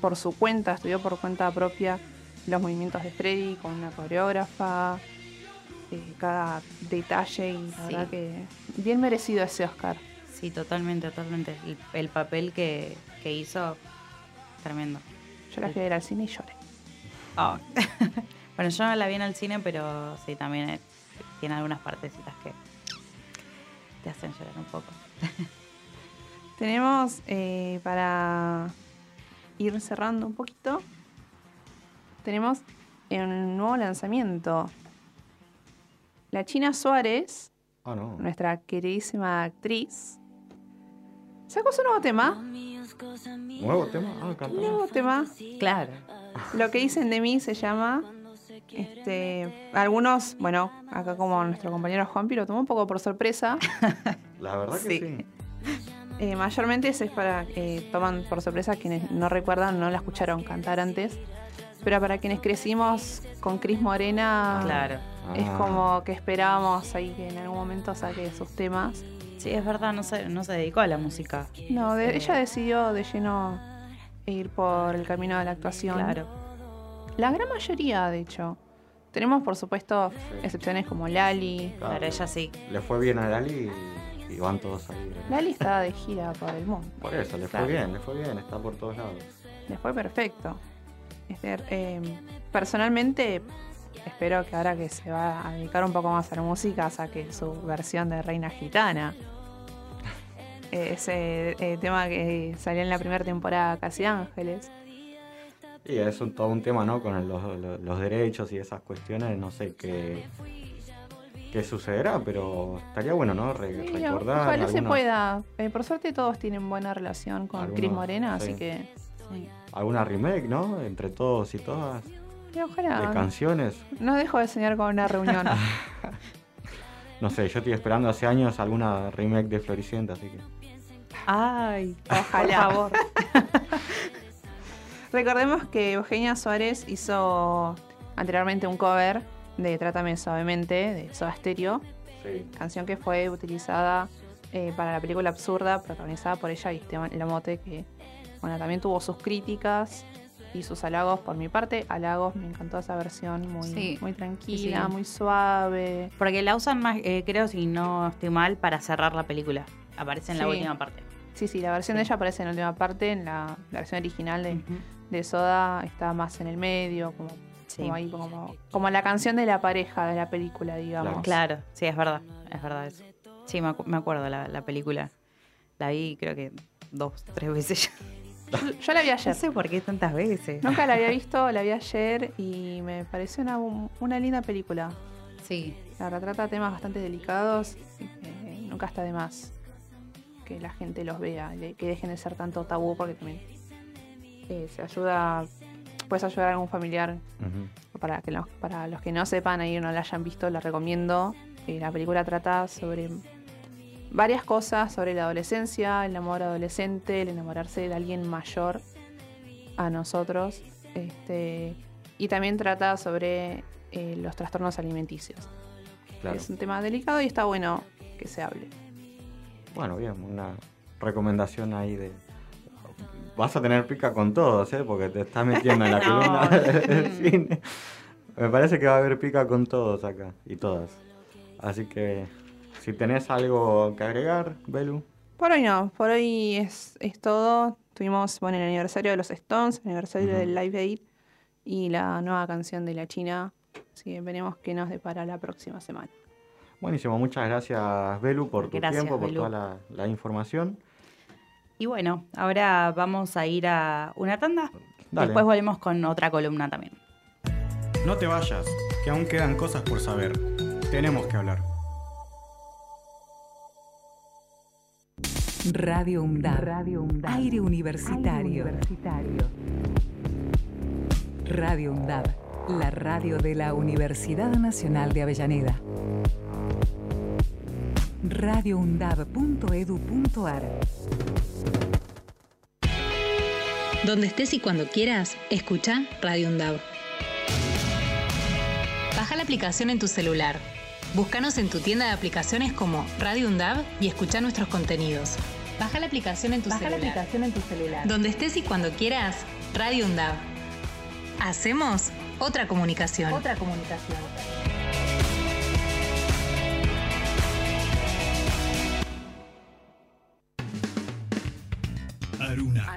por su cuenta, estudió por cuenta propia los movimientos de Freddy con una coreógrafa, eh, cada detalle y la Sí. verdad que bien merecido ese Oscar. Sí, totalmente, totalmente. El, el papel que, que hizo, tremendo. Yo la fui a ver al cine y lloré. Ah. bueno, yo no la vi en el cine, pero sí, también eh, tiene algunas partecitas que te hacen llorar un poco. Tenemos eh, para ir cerrando un poquito, tenemos un nuevo lanzamiento. La China Suárez, Ah, no. nuestra queridísima actriz, sacó su nuevo tema. ¿Nuevo tema? Ah, canta. Nuevo tema. Claro. Lo que dicen de mí se llama. Este, algunos, bueno, acá como nuestro compañero Juanpi lo tomó un poco por sorpresa. La verdad que sí. Eh, mayormente eso es para que toman por sorpresa quienes no recuerdan, no la escucharon cantar antes. Pero para quienes crecimos con Cris Morena, Claro. es Ah. como que esperábamos ahí que en algún momento saque sus temas. Sí, es verdad, no se, no se dedicó a la música. No, de- Eh, ella decidió de lleno ir por el camino de la actuación. Claro. La gran mayoría, de hecho. Tenemos, por supuesto, excepciones como Lali. Claro, ella sí. Le fue bien a Lali y, van todos ahí. Lali está de gira por el mundo. Por eso, le fue bien, le fue bien, está por todos lados. Le fue perfecto. Esther, eh, personalmente, espero que ahora que se va a dedicar un poco más a la música, saque su versión de Reina Gitana. Ese eh, tema que salió en la primera temporada, Casi Ángeles. Y es un, todo un tema, ¿no? Con el- los, los- los derechos y esas cuestiones, no sé qué, qué sucederá, pero estaría bueno, ¿no? Re- Sí, recordar. ojalá se pueda. Eh, por suerte todos tienen buena relación con Algunos, Cris Morena, sí. así que Alguna remake, ¿no? Entre todos y todas. y ojalá. De canciones. No dejo de soñar con una reunión. No sé, yo estoy esperando hace años alguna remake de Floricienta, así que. Ay, Ojalá. por favor. Recordemos que Eugenia Suárez hizo anteriormente un cover de Trátame Suavemente de Soda Stereo, Sí. canción que fue utilizada eh, para la película Absurda, protagonizada por ella y Esteban Lamote, que bueno, también tuvo sus críticas y sus halagos por mi parte. Halagos, me encantó esa versión, muy, Sí. muy tranquila, Sí. muy suave. Porque la usan más, eh, creo, si no estoy mal, para cerrar la película. Aparece en la última parte. Sí, sí, la versión de ella aparece en la última parte, en la, la versión original de, de Soda está más en el medio, como, como ahí, como, como la canción de la pareja de la película, digamos. Claro, sí, es verdad. Es verdad eso. Sí, me, acu- me acuerdo la, la película. La vi, creo que dos, tres veces ya. Yo, yo la vi ayer. No sé por qué tantas veces. Nunca la había visto, la vi ayer y me pareció una, una linda película. Sí. La verdad trata temas bastante delicados y que nunca está de más que la gente los vea, y que dejen de ser tanto tabú porque también eh, se ayuda, puedes ayudar a algún familiar para que los, para los que no sepan ahí no la hayan visto, la recomiendo. Eh, la película trata sobre varias cosas, sobre la adolescencia, el amor adolescente, el enamorarse de alguien mayor a nosotros. Este, y también trata sobre eh, los trastornos alimenticios. Claro. Es un tema delicado y está bueno que se hable. Bueno, bien, una recomendación ahí de. Vas a tener pica con todos, ¿eh? Porque te estás metiendo en la columna del cine. Me parece que va a haber pica con todos acá y todas. Así que, si tenés algo que agregar, Belu. Por hoy no, por hoy es, es todo. Tuvimos bueno, el aniversario de los Stones, el aniversario del Live Aid y la nueva canción de la China. Así que veremos qué nos depara la próxima semana. Buenísimo, muchas gracias, Belu, por tu Gracias, tiempo, por toda la, la información. Y bueno, ahora vamos a ir a una tanda. Dale. Después volvemos con otra columna también. No te vayas, que aún quedan cosas por saber. Tenemos que hablar. Radio UNDAB. Radio. Aire universitario. Radio UNDAB. La radio de la Universidad Nacional de Avellaneda. radioundab.edu.ar Donde estés y cuando quieras, escucha Radio UNDAB. Baja la aplicación en tu celular. Búscanos en tu tienda de aplicaciones como Radio UNDAB y escucha nuestros contenidos. Baja la aplicación en tu Baja la celular. aplicación en tu celular. Donde estés y cuando quieras, Radio UNDAB. Hacemos otra comunicación. Otra comunicación. Aruna.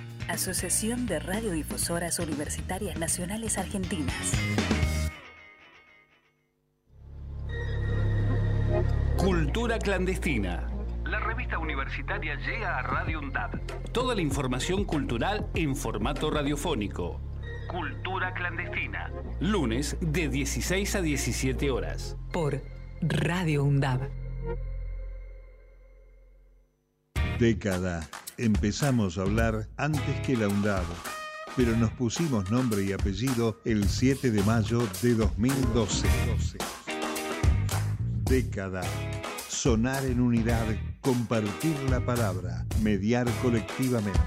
Asociación de Radiodifusoras Universitarias Nacionales Argentinas. Cultura clandestina. La revista universitaria llega a Radio UNDAD. Toda la información cultural en formato radiofónico. Cultura clandestina. Lunes de 16 a 17 horas. Por Radio UNDAB. Década. Empezamos a hablar antes que la UNDAB, pero nos pusimos nombre y apellido el 7 de mayo de 2012. Década. Sonar en unidad, compartir la palabra, mediar colectivamente.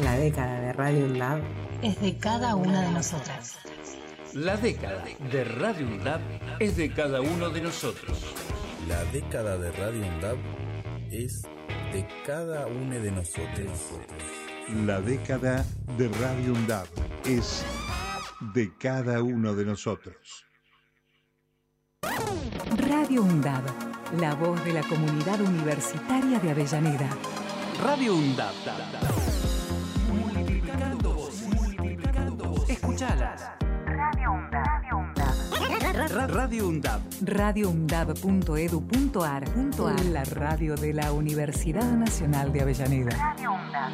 La década de Radio UNDAB Es de cada una de nosotras. La década de Radio UNDAB es de cada uno de nosotros. La década de Radio UNDAB es de cada uno de nosotros. La década de Radio UNDAB es de cada uno de nosotros. Radio UNDAB, la voz de la comunidad universitaria de Avellaneda. Radio UNDAB. Multiplicando voces. Multiplicando voces. Escuchalas. Radio UNDAB. Radio UNDAB. radioundab.edu.ar. La radio de la Universidad Nacional de Avellaneda. Radio UNDAB.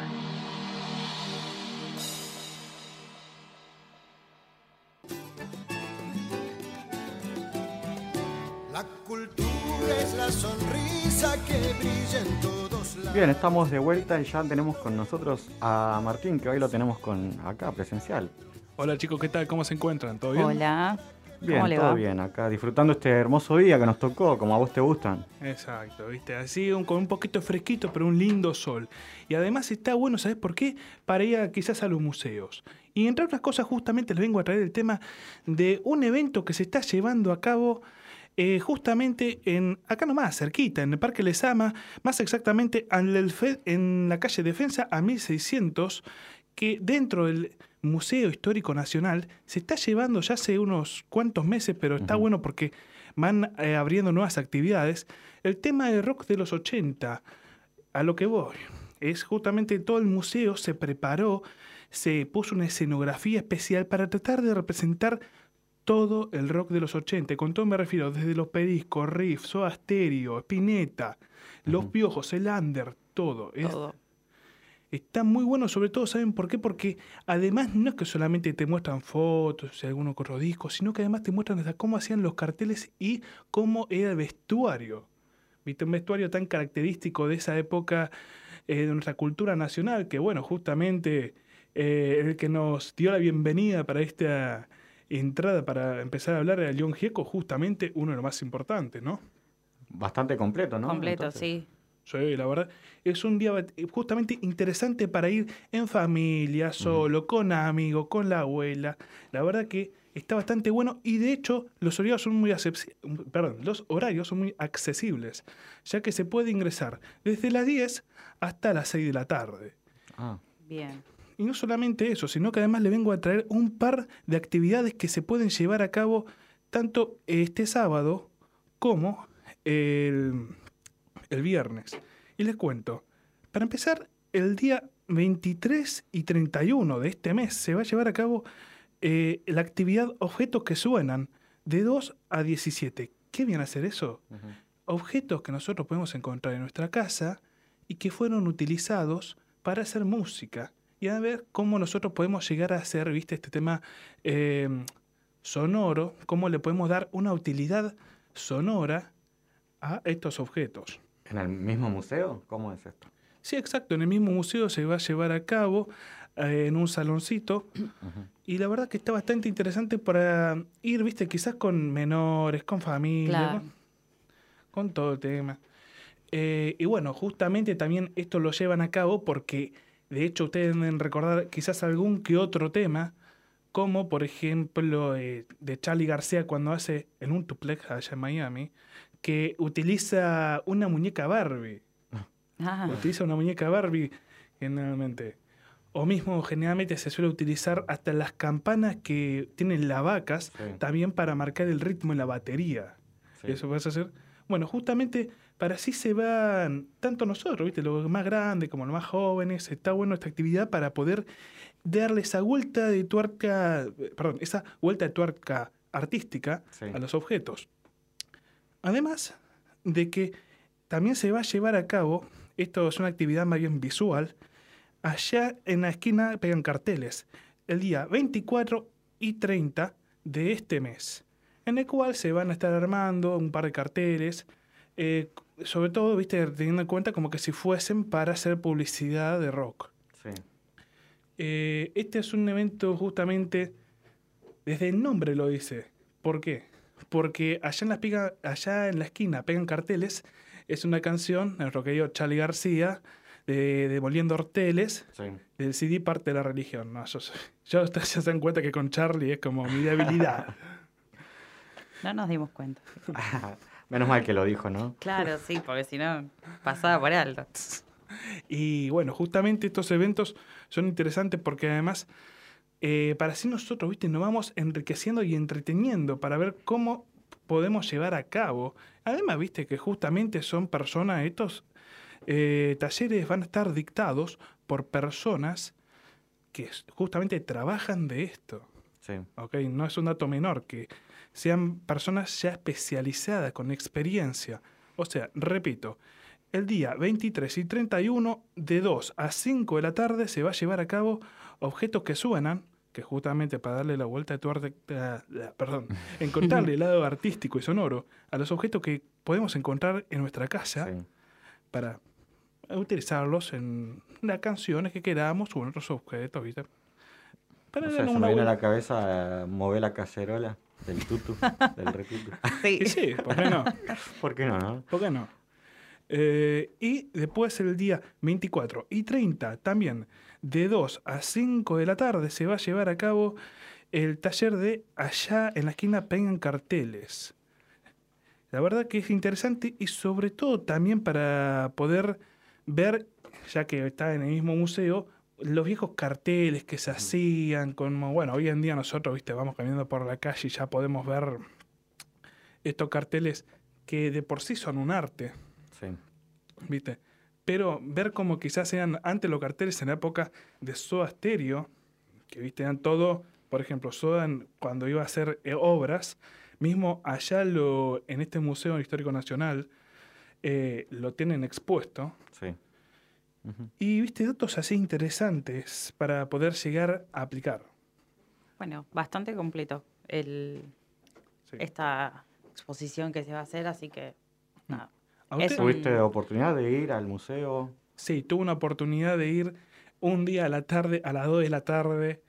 La cultura es la sonrisa que brilla en todos lados. Bien, estamos de vuelta y ya tenemos con nosotros a Martín, que hoy lo tenemos con acá presencial. Hola chicos, ¿qué tal? ¿Cómo se encuentran? ¿Todo bien? Hola. Bien, ¿Cómo le todo va? bien, acá disfrutando este hermoso día que nos tocó, como a vos te gustan. Exacto, viste, así un- con un poquito fresquito, pero un lindo sol. Y además está bueno, ¿sabes por qué? Para ir a- quizás a los museos. Y entre otras cosas, justamente les vengo a traer el tema de un evento que se está llevando a cabo eh, justamente en acá nomás, cerquita, en el Parque Lesama, más exactamente en, el Fe- en la calle Defensa a 1600, que dentro del Museo Histórico Nacional se está llevando ya hace unos cuantos meses, pero está bueno porque van eh, abriendo nuevas actividades. El tema del rock de los 80, a lo que voy, es justamente todo el museo se preparó, se puso una escenografía especial para tratar de representar todo el rock de los 80. Con todo me refiero desde los Pediscos, Riff, Soda Stereo, Spinetta, Los Piojos, el Under, todo. Es- Todo. Está muy bueno, sobre todo, ¿saben por qué? Porque además no es que solamente te muestran fotos y algunos otro disco, sino que además te muestran hasta cómo hacían los carteles y cómo era el vestuario. ¿Viste? Un vestuario tan característico de esa época eh, de nuestra cultura nacional, que bueno, justamente eh, el que nos dio la bienvenida para esta entrada, para empezar a hablar era León Gieco, justamente uno de los más importantes, ¿no? Bastante completo, ¿no? Completo, Entonces, sí. Sí, la verdad, es un día eh, justamente interesante para ir en familia, solo, con amigos, con la abuela. La verdad que está bastante bueno y de hecho los horarios son muy accesi- perdón, los horarios son muy accesibles, ya que se puede ingresar desde las 10 hasta las 6 de la tarde. Ah, Bien. Y no solamente eso, sino que además le vengo a traer un par de actividades que se pueden llevar a cabo tanto este sábado como el, el viernes. Y les cuento, para empezar, el día 23 y 31 de este mes se va a llevar a cabo eh, la actividad Objetos que Suenan de 2 a 17. ¿Qué viene a hacer eso? Objetos que nosotros podemos encontrar en nuestra casa y que fueron utilizados para hacer música y a ver cómo nosotros podemos llegar a hacer, viste, este tema eh, sonoro, cómo le podemos dar una utilidad sonora a estos objetos. ¿En el mismo museo? ¿Cómo es esto? Sí, exacto, en el mismo museo se va a llevar a cabo eh, en un saloncito y la verdad que está bastante interesante para ir, viste, quizás con menores, con familia, Claro. con, con todo el tema. Eh, y bueno, justamente también esto lo llevan a cabo porque, de hecho, ustedes deben recordar quizás algún que otro tema, como por ejemplo eh, de Charlie García cuando hace en un duplex allá en Miami, que utiliza una muñeca Barbie. Ah, Utiliza una muñeca Barbie generalmente. O mismo generalmente se suele utilizar hasta las campanas que tienen las vacas Sí. también para marcar el ritmo en la batería. Sí. Eso vas a hacer. Bueno, justamente para así se van, tanto nosotros, ¿viste? los más grandes como los más jóvenes, está bueno esta actividad para poder darle esa vuelta de tuerca, perdón, esa vuelta de tuerca artística Sí. a los objetos. Además de que también se va a llevar a cabo, esto es una actividad más bien visual, allá en la esquina pegan carteles, el día 24 y 30 de este mes, en el cual se van a estar armando un par de carteles, eh, sobre todo, viste, teniendo en cuenta como que si fuesen para hacer publicidad de rock. Sí. Eh, este es un evento justamente, desde el nombre lo dice. ¿Por qué? Porque allá en la, piga- allá en la esquina pegan carteles, es una canción, el rockero Charlie García, de, de Moliendo Horteles, Sí. del CD Parte de la Religión. No, yo, yo ustedes ya se dan cuenta que con Charlie es como mi debilidad. no nos dimos cuenta. Menos mal que lo dijo, ¿no? Claro, sí, porque si no, pasaba por alto. Y bueno, justamente estos eventos son interesantes porque además eh, para así nosotros, ¿viste? Nos vamos enriqueciendo y entreteniendo para ver cómo podemos llevar a cabo. Además, ¿viste? Que justamente son personas, estos eh, talleres van a estar dictados por personas que justamente trabajan de esto. Sí. ¿ok? No es un dato menor, que sean personas ya especializadas, con experiencia. O sea, repito, el día 23 y 31, de 2 a 5 de la tarde, se va a llevar a cabo objetos que suenan, que justamente para darle la vuelta de tuerca, ah, ah, perdón, encontrarle el lado artístico y sonoro a los objetos que podemos encontrar en nuestra casa para utilizarlos en las canciones que queramos o en otros objetos, ¿viste? Para O sea, se me viene a la cabeza eh, mover la cacerola del tutu, del retutu. Y sí, ¿por qué no? ¿Por qué no, no? ¿Por qué no? Eh, y después el día 24 y 30 también, de 2 a 5 de la tarde, se va a llevar a cabo el taller de allá en la esquina Pegan Carteles. La verdad que es interesante y sobre todo también para poder ver, ya que está en el mismo museo, los viejos carteles que se hacían, como, bueno, hoy en día nosotros, viste, vamos caminando por la calle y ya podemos ver estos carteles que de por sí son un arte. Sí. ¿Viste? Pero ver como quizás eran antes los carteles en la época de Soda Stereo, que viste, eran todo, por ejemplo, Soda en- cuando iba a hacer eh, obras, mismo allá lo, en este Museo Histórico Nacional, eh, lo tienen expuesto. Sí. Y viste, datos así interesantes para poder llegar a aplicar. Bueno, bastante completo el, esta exposición que se va a hacer, así que nada. ¿A Es usted- ¿Tuviste oportunidad de ir al museo? Sí, tuve una oportunidad de ir un día a la tarde, a las 2 de la tarde.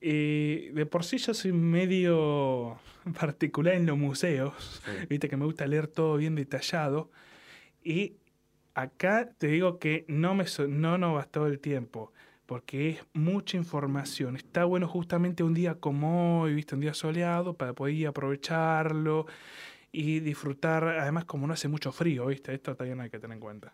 Y de por sí yo soy medio particular en los museos. Viste que me gusta leer todo bien detallado. Y acá te digo que no me so- no nos bastó el tiempo. Porque es mucha información. Está bueno justamente un día como hoy, viste, un día soleado, para poder aprovecharlo y disfrutar. Además, como no hace mucho frío, viste, esto también hay que tener en cuenta.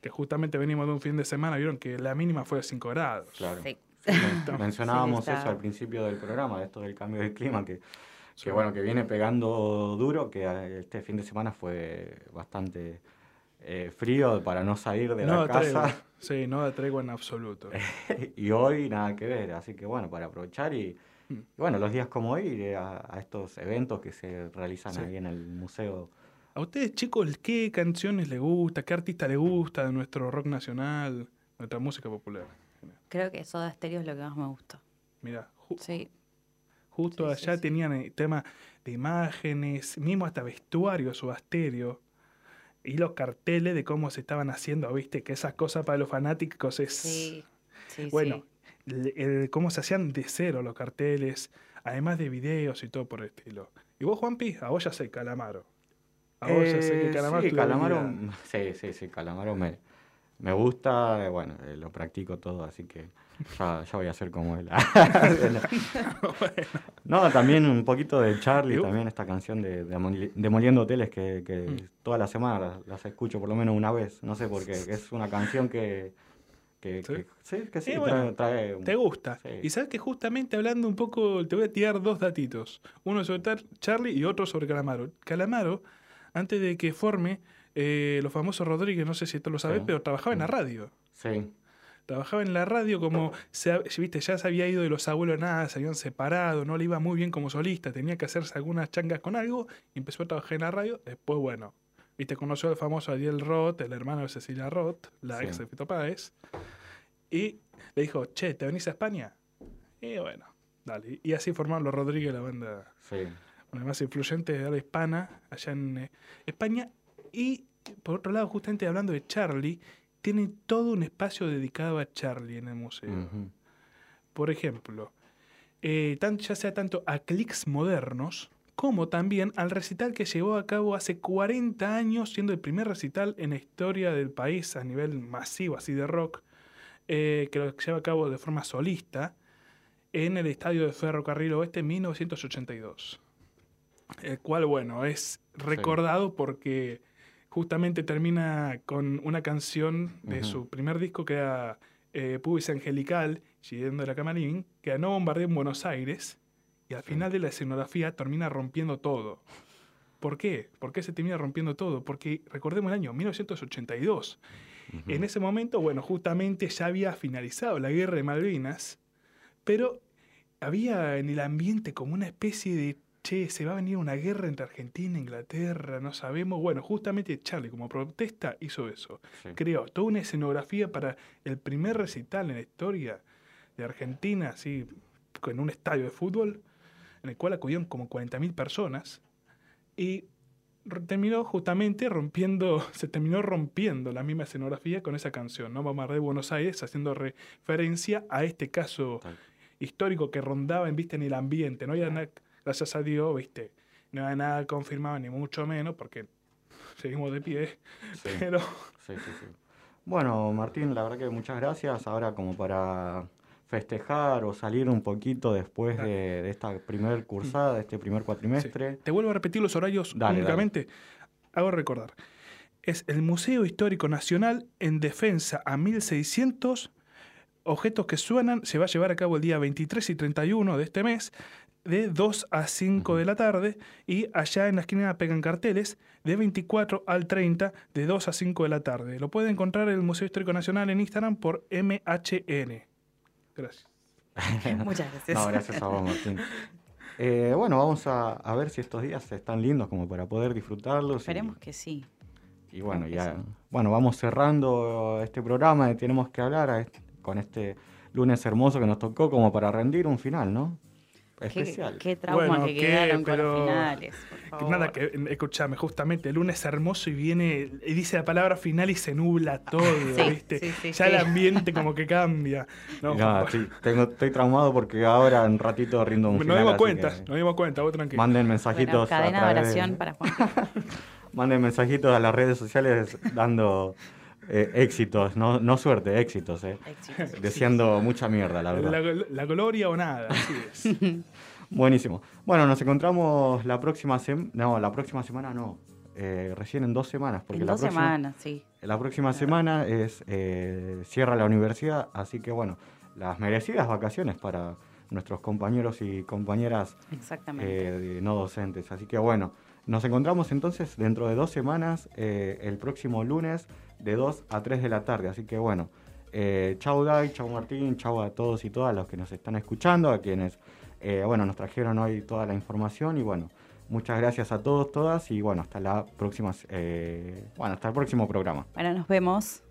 Que justamente venimos de un fin de semana, vieron que la mínima fue de 5 grados. Claro. Sí. Men- Mencionábamos Sí, eso al principio del programa, de esto del cambio del clima, que, que bueno, que viene pegando duro, que eh, este fin de semana fue bastante eh, frío para no salir de no la tregua. casa. Sí, no da tregua en absoluto. y hoy nada que ver, así que bueno, para aprovechar y bueno, los días como hoy ir a, a estos eventos que se realizan Sí. ahí en el museo. ¿A ustedes, chicos, qué canciones les gusta? ¿Qué artista les gusta de nuestro rock nacional, nuestra música popular? Creo que Soda Stereo es lo que más me gusta. Mira, Sí. justo allá tenían el tema de imágenes, mismo hasta vestuario subasterio, y los carteles de cómo se estaban haciendo, viste, que esas cosas para los fanáticos es... Sí, sí, bueno, el- el- cómo se hacían de cero los carteles, además de videos y todo por el estilo. ¿Y vos, Juanpi? A vos ya sé, Calamaro. A vos ya sé que Eh, Calamaro... sí, Calamaro, sí, sí, sí, Calamaro me, me gusta, eh, bueno, eh, lo practico todo, así que ya, ya voy a ser como él. No, también un poquito de Charlie, también esta canción de, de Demoli- Demoliendo Hoteles que, que Mm. toda la semana las, las escucho por lo menos una vez, no sé por qué, es una canción que, que, que- sí, que sí, Sí, trae- bueno, trae un- te gusta. sí. Y sabes que justamente hablando un poco, te voy a tirar dos datitos. Uno sobre Charlie y otro sobre Calamaro. Calamaro, antes de que forme eh, los famosos Rodríguez, no sé si esto lo sabes, Sí. pero trabajaba en la radio. Sí, Trabajaba en la radio como, se, viste, ya se había ido de los abuelos nada, se habían separado, no le iba muy bien como solista, tenía que hacerse algunas changas con algo, y empezó a trabajar en la radio, después, bueno, viste, conoció al famoso Ariel Roth, el hermano de Cecilia Roth, la Sí. ex de Fito Páez, y le dijo, che, ¿te venís a España? Y bueno, dale, y así formaron los Rodríguez, la banda sí. más influyente de habla hispana allá en eh, España. Y por otro lado, justamente hablando de Charlie, tiene todo un espacio dedicado a Charlie en el museo. Ujú. Por ejemplo, eh, tan- ya sea tanto a clics modernos como también al recital que llevó a cabo hace 40 años, siendo el primer recital en la historia del país a nivel masivo, así de rock, eh, que lo lleva a cabo de forma solista en el estadio de Ferrocarril Oeste en 1982. El cual, bueno, es recordado porque justamente termina con una canción de su primer disco que era eh, Pubis Angelical, siguiendo la Camarín, ganó bombardeo en Buenos Aires y al final de la escenografía termina rompiendo todo. ¿Por qué? ¿Por qué se termina rompiendo todo? Porque recordemos el año 1982. En ese momento, bueno, justamente ya había finalizado la guerra de Malvinas, pero había en el ambiente como una especie de, che, se va a venir una guerra entre Argentina e Inglaterra, no sabemos. Bueno, justamente Charlie como protesta hizo eso. Creó toda una escenografía para el primer recital en la historia de Argentina, así, en un estadio de fútbol, en el cual acudieron como 40.000 personas y terminó justamente rompiendo, se terminó rompiendo la misma escenografía con esa canción, ¿no? Vamos a de Buenos Aires, haciendo referencia a este caso histórico que rondaba en, ¿viste? en el ambiente. No había nada, gracias a Dios, ¿viste? No había nada confirmado, ni mucho menos, porque seguimos de pie. Pero. Bueno, Martín, la verdad que muchas gracias. Ahora, como para festejar o salir un poquito después de, esta primer cursada, de este primer cuatrimestre. Te vuelvo a repetir los horarios únicamente. Hago recordar. Es el Museo Histórico Nacional en defensa a 1600 objetos que suenan. Se va a llevar a cabo el día 23 y 31 de este mes de 2 a 5 de la tarde y allá en la esquina pegan carteles de 24 al 30 de 2 a 5 de la tarde. Lo puede encontrar en el Museo Histórico Nacional en Instagram por MHN. Gracias. Muchas gracias. No, gracias a vos, Martín. Eh, bueno, vamos a, ver si estos días están lindos como para poder disfrutarlos. Esperemos que sí. Y bueno, ya, bueno, vamos cerrando este programa de Tenemos que hablar con este lunes hermoso que nos tocó como para rendir un final, ¿no? Especial. Qué, trauma que quedaron con los finales. Nada, que escúchame, justamente el lunes hermoso y viene, y dice la palabra final y se nubla todo, ¿viste? ya el ambiente como que cambia. No, tengo, estoy traumado porque ahora en ratito rindo un final. Nos dimos cuenta, nos dimos cuenta, vos tranquilo. Manden mensajitos. cadena de oración para Juan. Manden mensajitos a las redes sociales dando eh, éxitos, no, no suerte, éxitos, eh. Deseando mucha mierda, la verdad. La, gloria o nada, así es. Buenísimo. Bueno, nos encontramos la próxima semana. No, la próxima semana no. Eh, recién en dos semanas. Porque en la dos próxima, semanas, sí. La próxima semana es cierra la universidad, así que bueno, las merecidas vacaciones para nuestros compañeros y compañeras no docentes. Así que bueno, nos encontramos entonces dentro de dos semanas, el próximo lunes de 2 a 3 de la tarde. Así que bueno, eh, chau Dai, chau Martín, chau a todos y todas los que nos están escuchando, a quienes eh, bueno, nos trajeron hoy toda la información y bueno, muchas gracias a todos, todas y bueno, hasta la próxima, eh, bueno, hasta el próximo programa. Bueno, nos vemos.